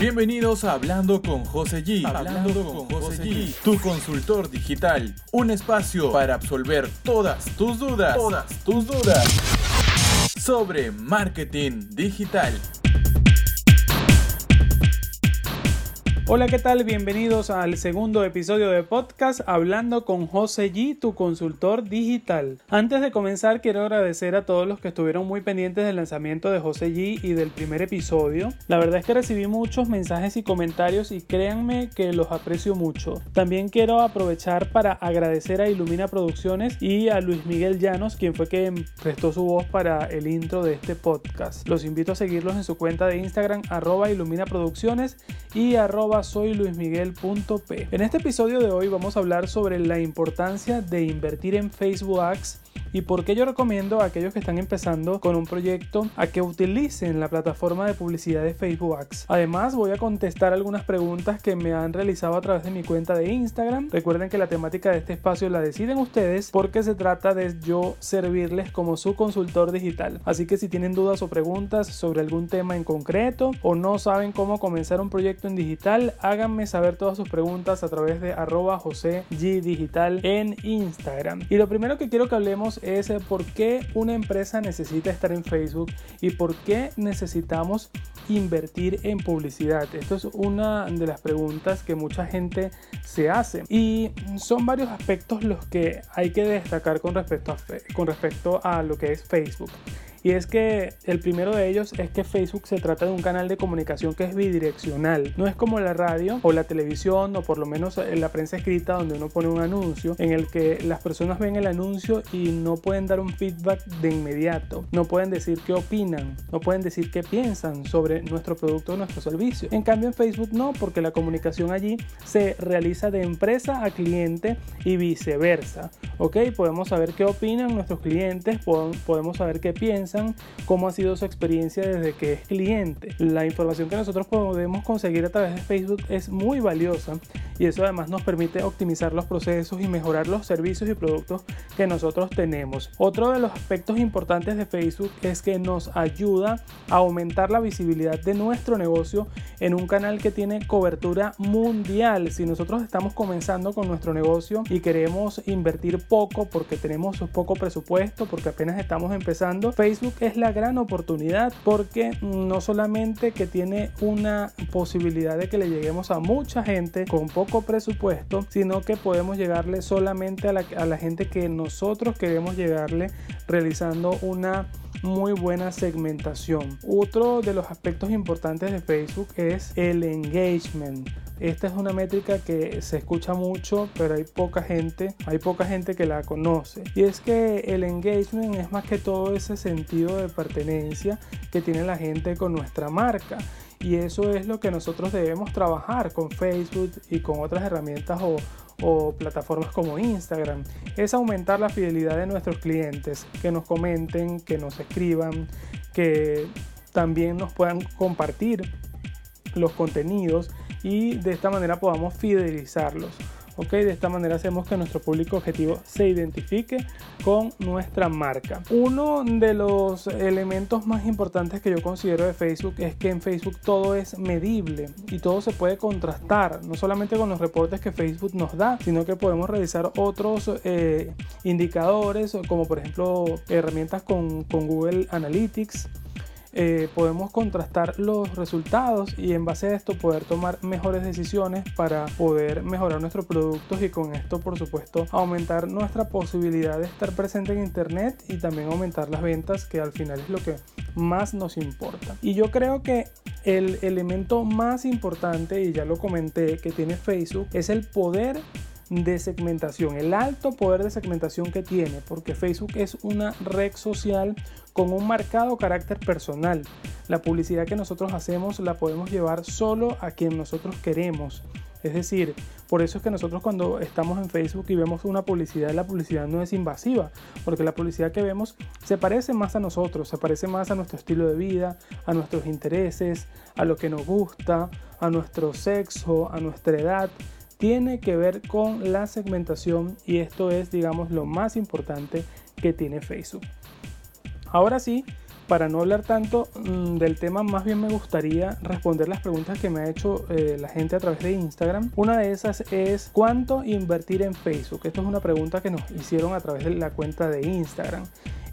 Bienvenidos a Hablando con José G. Hablando con José G, tu consultor digital. Un espacio para absolver todas tus dudas, todas tus dudas sobre marketing digital. Hola, ¿qué tal? Bienvenidos al segundo episodio de podcast Hablando con José G, tu consultor digital. Antes de comenzar, quiero agradecer a todos los que estuvieron muy pendientes del lanzamiento de José G y del primer episodio. La verdad es que recibí muchos mensajes y comentarios y créanme que los aprecio mucho. También quiero aprovechar para agradecer a Ilumina Producciones y a Luis Miguel Llanos, quien fue quien prestó su voz para el intro de este podcast. Los invito a seguirlos en su cuenta de Instagram, arroba Ilumina Producciones y arroba soy luismiguel.p. En este episodio de hoy vamos a hablar sobre la importancia de invertir en Facebook Ads y por qué yo recomiendo a aquellos que están empezando con un proyecto a que utilicen la plataforma de publicidad de Facebook Ads. Además voy a contestar algunas preguntas que me han realizado a través de mi cuenta de Instagram. Recuerden que la temática de este espacio la deciden ustedes porque se trata de yo servirles como su consultor digital. Así que si tienen dudas o preguntas sobre algún tema en concreto o no saben cómo comenzar un proyecto en digital, háganme saber todas sus preguntas a través de arroba José en Instagram. Y lo primero que quiero que hablemos es por qué una empresa necesita estar en Facebook y por qué necesitamos invertir en publicidad. Esto es una de las preguntas que mucha gente se hace y son varios aspectos los que hay que destacar con respecto a, con respecto a lo que es Facebook. Y es que el primero de ellos es que Facebook se trata de un canal de comunicación que es bidireccional. No es como la radio o la televisión o por lo menos en la prensa escrita donde uno pone un anuncio en el que las personas ven el anuncio y no pueden dar un feedback de inmediato. No pueden decir qué opinan, no pueden decir qué piensan sobre nuestro producto o nuestro servicio. En cambio en Facebook no, porque la comunicación allí se realiza de empresa a cliente y viceversa. Ok, podemos saber qué opinan nuestros clientes, podemos saber qué piensan cómo ha sido su experiencia desde que es cliente. La información que nosotros podemos conseguir a través de Facebook es muy valiosa y eso además nos permite optimizar los procesos y mejorar los servicios y productos que nosotros tenemos. Otro de los aspectos importantes de Facebook es que nos ayuda a aumentar la visibilidad de nuestro negocio en un canal que tiene cobertura mundial. Si nosotros estamos comenzando con nuestro negocio y queremos invertir poco porque tenemos poco presupuesto, porque apenas estamos empezando, Facebook es la gran oportunidad porque no solamente que tiene una posibilidad de que le lleguemos a mucha gente con poco presupuesto, sino que podemos llegarle solamente a la, a la gente que nosotros queremos llegarle realizando una muy buena segmentación. Otro de los aspectos importantes de Facebook es el engagement. Esta es una métrica que se escucha mucho, pero hay poca gente, hay poca gente que la conoce. Y es que el engagement es más que todo ese sentido de pertenencia que tiene la gente con nuestra marca. Y eso es lo que nosotros debemos trabajar con Facebook y con otras herramientas o, o plataformas como Instagram es aumentar la fidelidad de nuestros clientes, que nos comenten, que nos escriban, que también nos puedan compartir los contenidos y de esta manera podamos fidelizarlos. ¿Ok? De esta manera hacemos que nuestro público objetivo se identifique con nuestra marca. Uno de los elementos más importantes que yo considero de Facebook es que en Facebook todo es medible y todo se puede contrastar, no solamente con los reportes que Facebook nos da, sino que podemos realizar otros eh, indicadores como por ejemplo herramientas con Google Analytics eh, podemos contrastar los resultados y en base a esto poder tomar mejores decisiones para poder mejorar nuestros productos y con esto por supuesto aumentar nuestra posibilidad de estar presente en internet y también aumentar las ventas que al final es lo que más nos importa. Y yo creo que el elemento más importante, y ya lo comenté, que tiene Facebook es el poder de segmentación, el alto poder de segmentación que tiene, porque Facebook es una red social con un marcado carácter personal. La publicidad que nosotros hacemos la podemos llevar solo a quien nosotros queremos. Es decir, por eso es que nosotros cuando estamos en Facebook y vemos una publicidad, la publicidad no es invasiva, porque la publicidad que vemos se parece más a nosotros, se parece más a nuestro estilo de vida, a nuestros intereses, a lo que nos gusta, a nuestro sexo, a nuestra edad tiene que ver con la segmentación y esto es digamos lo más importante que tiene Facebook. Ahora sí, para no hablar tanto mm, del tema, más bien me gustaría responder las preguntas que me ha hecho eh, la gente a través de Instagram. Una de esas es ¿cuánto invertir en Facebook? Esto es una pregunta que nos hicieron a través de la cuenta de Instagram.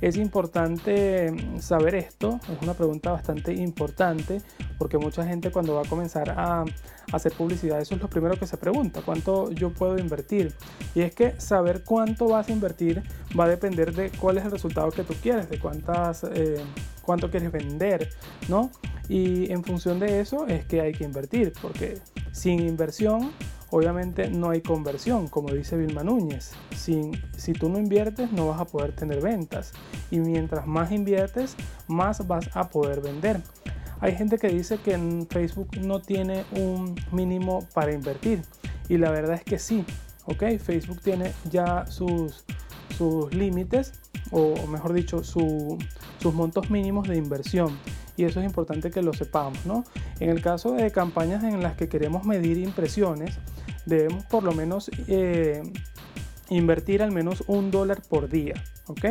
Es importante mm, saber esto, es una pregunta bastante importante porque mucha gente cuando va a comenzar a hacer publicidad, eso es lo primero que se pregunta, ¿cuánto yo puedo invertir? Y es que saber cuánto vas a invertir va a depender de cuál es el resultado que tú quieres, de cuántas, eh, cuánto quieres vender, ¿no? Y en función de eso es que hay que invertir, porque sin inversión obviamente no hay conversión, como dice Vilma Núñez. Si, tú no inviertes, no vas a poder tener ventas. Y mientras más inviertes, más vas a poder vender. Hay gente que dice que en Facebook no tiene un mínimo para invertir. Y la verdad es que sí. ¿ok? Facebook tiene ya sus, sus límites, o mejor dicho, sus montos mínimos de inversión y eso es importante que lo sepamos, ¿no? En el caso de campañas en las que queremos medir impresiones, debemos por lo menos eh, invertir al menos un dólar por día, ¿ok?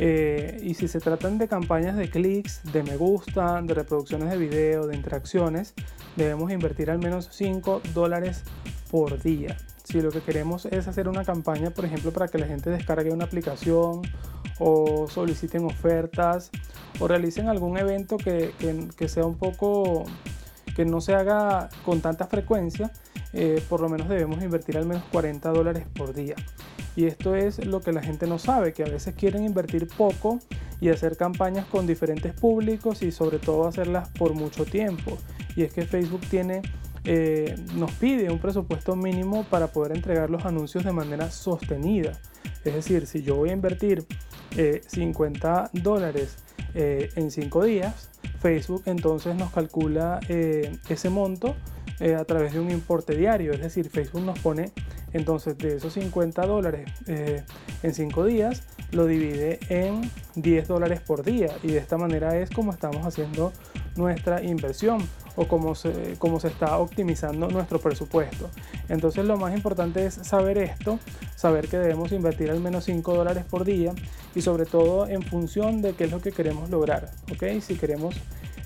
Eh, y si se tratan de campañas de clics, de me gusta, de reproducciones de video, de interacciones, debemos invertir al menos 5 dólares por día. Si lo que queremos es hacer una campaña, por ejemplo, para que la gente descargue una aplicación o soliciten ofertas o realicen algún evento que, que sea un poco, que no se haga con tanta frecuencia, eh, por lo menos debemos invertir al menos 40 dólares por día. Y esto es lo que la gente no sabe, que a veces quieren invertir poco y hacer campañas con diferentes públicos y sobre todo hacerlas por mucho tiempo. Y es que Facebook tiene, eh, nos pide un presupuesto mínimo para poder entregar los anuncios de manera sostenida. Es decir, si yo voy a invertir 50 eh, en 5 días, Facebook entonces nos calcula ese monto eh, a través de un importe diario. Es decir, Facebook nos pone entonces de esos 50 dólares eh, en 5 días, lo divide en 10 dólares por día. Y de esta manera es como estamos haciendo nuestra inversión o como se, como se está optimizando nuestro presupuesto. Entonces lo más importante es saber esto, saber que debemos invertir al menos 5 dólares por día y sobre todo en función de qué es lo que queremos lograr. ¿ok? Si queremos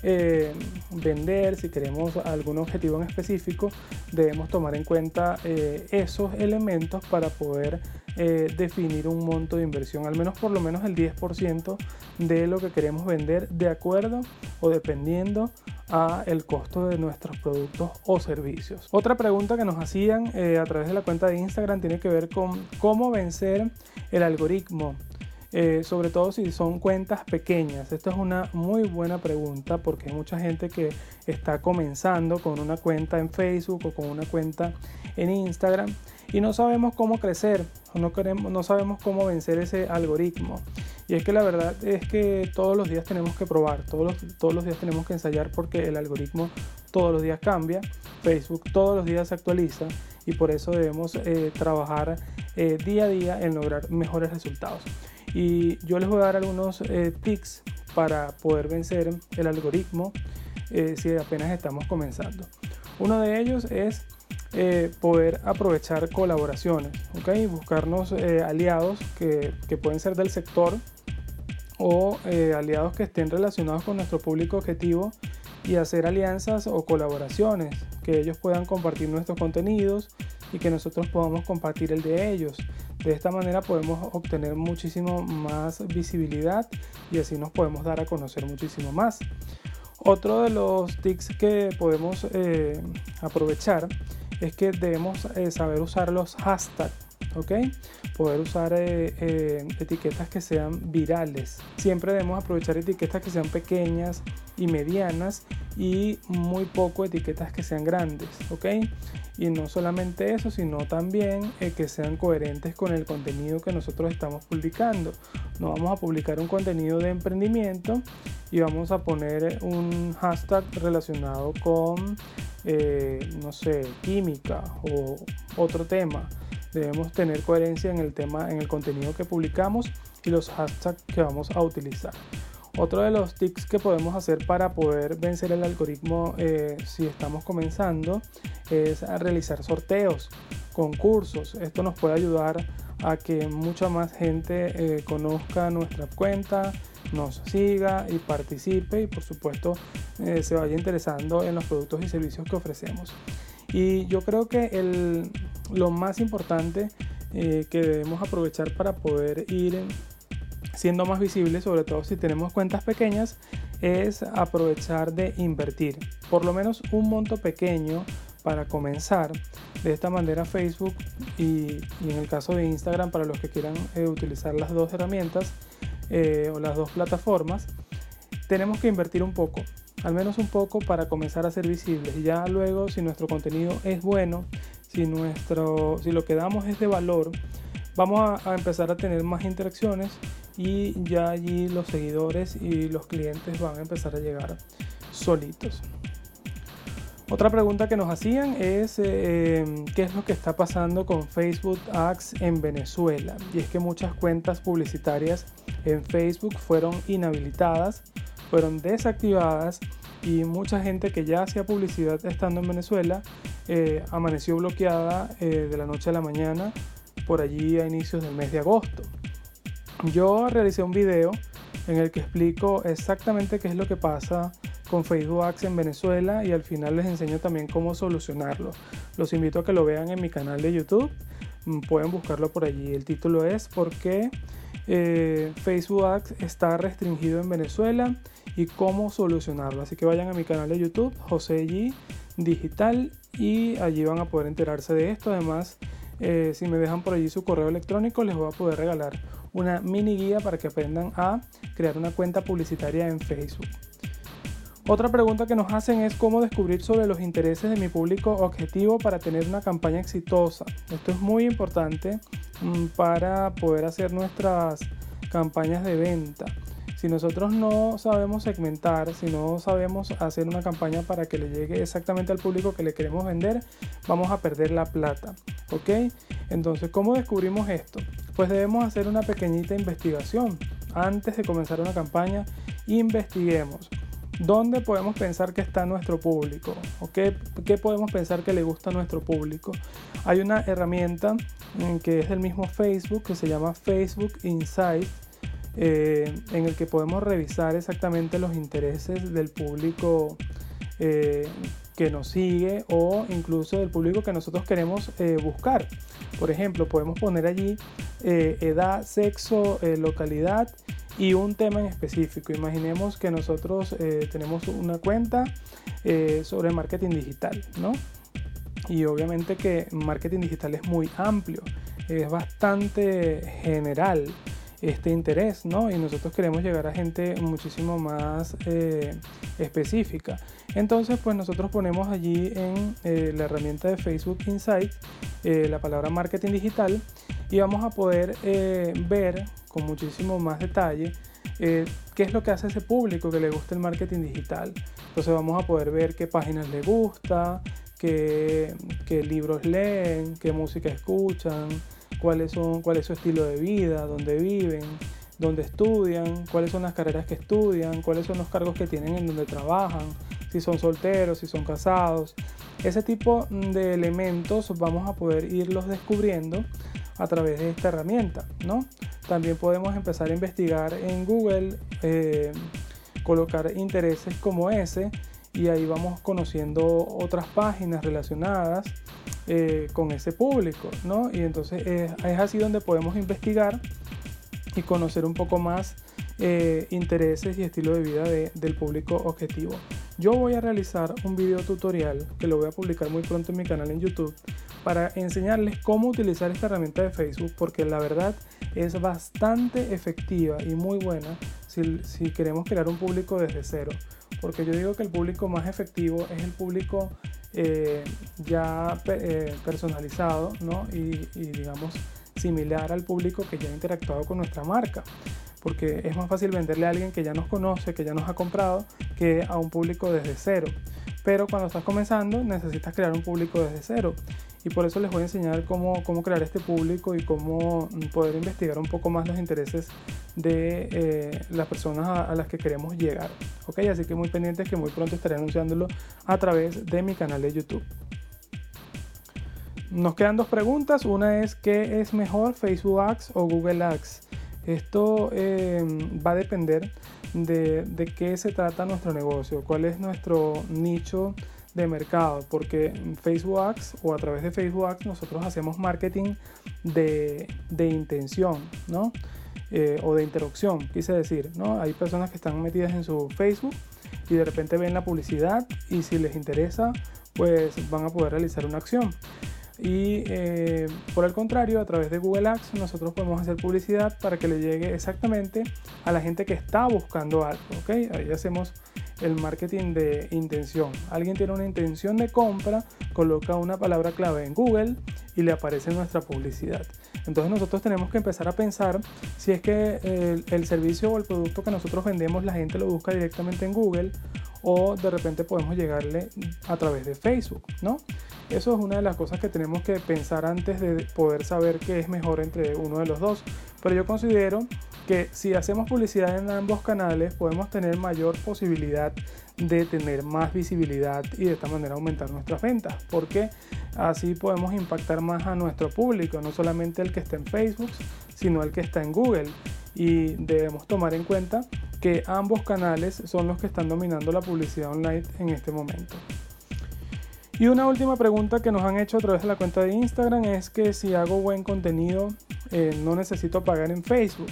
eh, vender, si queremos algún objetivo en específico, debemos tomar en cuenta eh, esos elementos para poder eh, definir un monto de inversión, al menos por lo menos el 10% de lo que queremos vender de acuerdo o dependiendo a el costo de nuestros productos o servicios. Otra pregunta que nos hacían a través de la cuenta de Instagram tiene que ver con cómo vencer el algoritmo eh, sobre todo si son cuentas pequeñas. Esto es una muy buena pregunta porque hay mucha gente que está comenzando con una cuenta en Facebook o con una cuenta en Instagram y no sabemos cómo crecer, no, queremos, no sabemos cómo vencer ese algoritmo. Y es que la verdad es que todos los días tenemos que probar, todos los, todos los días tenemos que ensayar porque el algoritmo todos los días cambia, Facebook todos los días se actualiza y por eso debemos eh, trabajar eh, día a día en lograr mejores resultados. Y yo les voy a dar algunos eh, tips para poder vencer el algoritmo eh, si apenas estamos comenzando. Uno de ellos es eh, poder aprovechar colaboraciones, ¿okay? buscarnos aliados que, que, pueden ser del sector o aliados que estén relacionados con nuestro público objetivo y hacer alianzas o colaboraciones, que ellos puedan compartir nuestros contenidos y que nosotros podamos compartir el de ellos. De esta manera podemos obtener muchísimo más visibilidad y así nos podemos dar a conocer muchísimo más. Otro de los tips que podemos eh, aprovechar es que debemos eh, saber usar los hashtags. ¿Ok? Poder usar eh, etiquetas que sean virales. Siempre debemos aprovechar etiquetas que sean pequeñas y medianas y muy poco etiquetas que sean grandes, ¿ok? Y no solamente eso, sino también eh, que sean coherentes con el contenido que nosotros estamos publicando. No vamos a publicar un contenido de emprendimiento y vamos a poner un hashtag relacionado con, eh, no sé, química o otro tema. Debemos tener coherencia en el tema, en el contenido que publicamos y los hashtags que vamos a utilizar. Otro de los tips que podemos hacer para poder vencer el algoritmo eh, si estamos comenzando es realizar sorteos, concursos. Esto nos puede ayudar a que mucha más gente eh, conozca nuestra cuenta, nos siga y participe y por supuesto eh, se vaya interesando en los productos y servicios que ofrecemos. Y yo creo que el, lo más importante eh, que debemos aprovechar para poder ir siendo más visibles, sobre todo si tenemos cuentas pequeñas, es aprovechar de invertir por lo menos un monto pequeño para comenzar. De esta manera Facebook y, en el caso de Instagram para los que quieran eh, utilizar las dos herramientas eh, o las dos plataformas, tenemos que invertir un poco, al menos un poco para comenzar a ser visibles. Ya luego si nuestro contenido es bueno, si, nuestro, si lo que damos es de valor, vamos a empezar a tener más interacciones y ya allí los seguidores y los clientes van a empezar a llegar solitos. Otra pregunta que nos hacían es eh, qué es lo que está pasando con Facebook Ads en Venezuela. Y es que muchas cuentas publicitarias en Facebook fueron inhabilitadas, fueron desactivadas y mucha gente que ya hacía publicidad estando en Venezuela eh, amaneció bloqueada eh, de la noche a la mañana por allí a inicios del mes de agosto. Yo realicé un video en el que explico exactamente qué es lo que pasa con Facebook Ads en Venezuela y al final les enseño también cómo solucionarlo. Los invito a que lo vean en mi canal de YouTube. Mm, pueden buscarlo por allí. El título es ¿Por qué eh, Facebook está restringido en Venezuela y cómo solucionarlo? Así que vayan a mi canal de YouTube, José G Digital, y allí van a poder enterarse de esto. Además, eh, si me dejan por allí su correo electrónico, les voy a poder regalar una mini guía para que aprendan a crear una cuenta publicitaria en Facebook. Otra pregunta que nos hacen es cómo descubrir sobre los intereses de mi público objetivo para tener una campaña exitosa. Esto es muy importante mm, para poder hacer nuestras campañas de venta. Si nosotros no sabemos segmentar, si no sabemos hacer una campaña para que le llegue exactamente al público que le queremos vender, vamos a perder la plata. ¿Ok? Entonces, ¿cómo descubrimos esto? Pues debemos hacer una pequeñita investigación. Antes de comenzar una campaña, investiguemos. ¿Dónde podemos pensar que está nuestro público? ¿O qué, podemos pensar que le gusta a nuestro público? Hay una herramienta mm, que es del mismo Facebook que se llama Facebook Insight, eh, en el que podemos revisar exactamente los intereses del público eh, que nos sigue o incluso del público que nosotros queremos eh, buscar. Por ejemplo, podemos poner allí edad, sexo, localidad y un tema en específico. Imaginemos que nosotros tenemos una cuenta sobre marketing digital, ¿no? Y obviamente que marketing digital es muy amplio, es bastante general este interés, ¿no? Y nosotros queremos llegar a gente muchísimo más eh, específica. Entonces, pues nosotros ponemos allí en eh, la herramienta de Facebook Insight eh, la palabra marketing digital y vamos a poder ver con muchísimo más detalle qué es lo que hace ese público que le gusta el marketing digital. Entonces vamos a poder ver qué páginas le gusta, qué libros leen, qué música escuchan, cuáles son, cuál es su estilo de vida, dónde viven, dónde estudian, cuáles son las carreras que estudian, cuáles son los cargos que tienen en donde trabajan, si son solteros, si son casados. Ese tipo de elementos vamos a poder irlos descubriendo a través de esta herramienta, ¿no? También podemos empezar a investigar en Google, eh, colocar intereses como ese y ahí vamos conociendo otras páginas relacionadas eh, con ese público, ¿no? Y entonces es, así donde podemos investigar y conocer un poco más eh, intereses y estilo de vida del público objetivo. Yo voy a realizar un video tutorial que lo voy a publicar muy pronto en mi canal en YouTube para enseñarles cómo utilizar esta herramienta de Facebook porque la verdad es bastante efectiva y muy buena si, si queremos crear un público desde cero. Porque yo digo que el público más efectivo es el público eh, ya eh, personalizado ¿no? y, y, digamos similar al público que ya ha interactuado con nuestra marca. Porque es más fácil venderle a alguien que ya nos conoce, que ya nos ha comprado, que a un público desde cero. Pero cuando estás comenzando necesitas crear un público desde cero y por eso les voy a enseñar cómo, cómo crear este público y cómo poder investigar un poco más los intereses de eh, las personas a, las que queremos llegar. Ok, así que muy pendientes que muy pronto estaré anunciándolo a través de mi canal de YouTube. Nos quedan dos preguntas. Una es, ¿qué es mejor Facebook Ads o Google Ads? Esto eh, va a depender de, de qué se trata nuestro negocio, cuál es nuestro nicho de mercado, porque en Facebook Ads o a través de Facebook Ads nosotros hacemos marketing de, de intención, ¿no? Eh, o de interrupción, quise decir, ¿no? Hay personas que están metidas en su Facebook y de repente ven la publicidad y si les interesa, pues van a poder realizar una acción. Y eh, por el contrario, a través de Google Ads nosotros podemos hacer publicidad para que le llegue exactamente a la gente que está buscando algo. ¿ok? Ahí hacemos el marketing de intención. Alguien tiene una intención de compra, coloca una palabra clave en Google y le aparece nuestra publicidad. Entonces nosotros tenemos que empezar a pensar si es que el, servicio o el producto que nosotros vendemos la gente lo busca directamente en Google o de repente podemos llegarle a través de Facebook, ¿no? Eso es una de las cosas que tenemos que pensar antes de poder saber qué es mejor entre uno de los dos. Pero yo considero que si hacemos publicidad en ambos canales podemos tener mayor posibilidad de tener más visibilidad y de esta manera aumentar nuestras ventas porque así podemos impactar más a nuestro público no solamente el que está en Facebook sino el que está en Google y debemos tomar en cuenta que ambos canales son los que están dominando la publicidad online en este momento. Y una última pregunta que nos han hecho a través de la cuenta de Instagram es que si hago buen contenido eh, no necesito pagar en Facebook.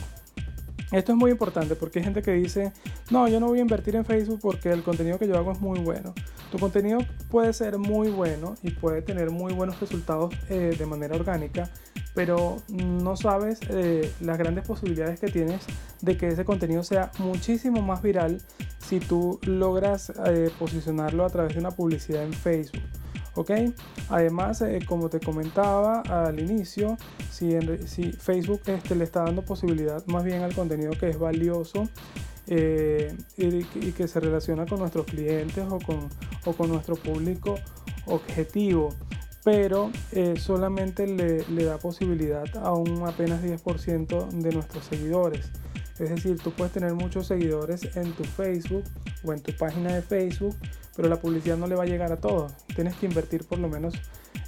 Esto es muy importante porque hay gente que dice, no, yo no voy a invertir en Facebook porque el contenido que yo hago es muy bueno. Tu contenido puede ser muy bueno y puede tener muy buenos resultados eh, de manera orgánica, pero no sabes eh, las grandes posibilidades que tienes de que ese contenido sea muchísimo más viral si tú logras eh, posicionarlo a través de una publicidad en Facebook. ¿Ok? Además, eh, como te comentaba al inicio, si, Facebook este, le está dando posibilidad más bien al contenido que es valioso eh, y, que se relaciona con nuestros clientes o con, nuestro público objetivo, pero eh, solamente le, da posibilidad a un apenas 10% de nuestros seguidores. Es decir, tú puedes tener muchos seguidores en tu Facebook o en tu página de Facebook, pero la publicidad no le va a llegar a todos. Tienes que invertir por lo menos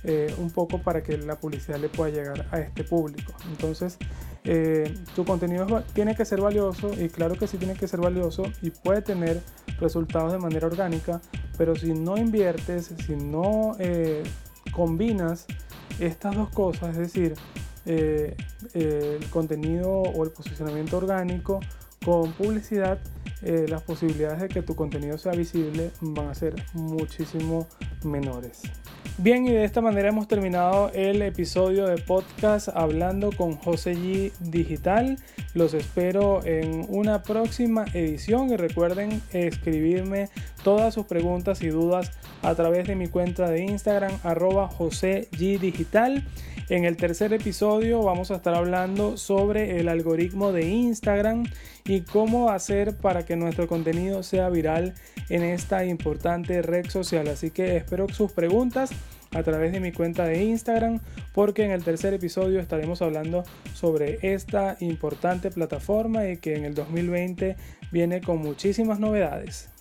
eh, un poco para que la publicidad le pueda llegar a este público. Entonces, eh, tu contenido tiene que ser valioso y claro que sí tiene que ser valioso y puede tener resultados de manera orgánica, pero si no inviertes, si no eh, combinas estas dos cosas, es decir, el contenido o el posicionamiento orgánico con publicidad, eh, las posibilidades de que tu contenido sea visible van a ser muchísimo menores. Bien, y de esta manera hemos terminado el episodio de podcast hablando con José G Digital. Los espero en una próxima edición y recuerden escribirme todas sus preguntas y dudas a través de mi cuenta de Instagram arroba José G Digital. En el tercer episodio vamos a estar hablando sobre el algoritmo de Instagram y cómo hacer para que nuestro contenido sea viral en esta importante red social. Así que espero sus preguntas a través de mi cuenta de Instagram porque en el tercer episodio estaremos hablando sobre esta importante plataforma y que en el 2020 viene con muchísimas novedades.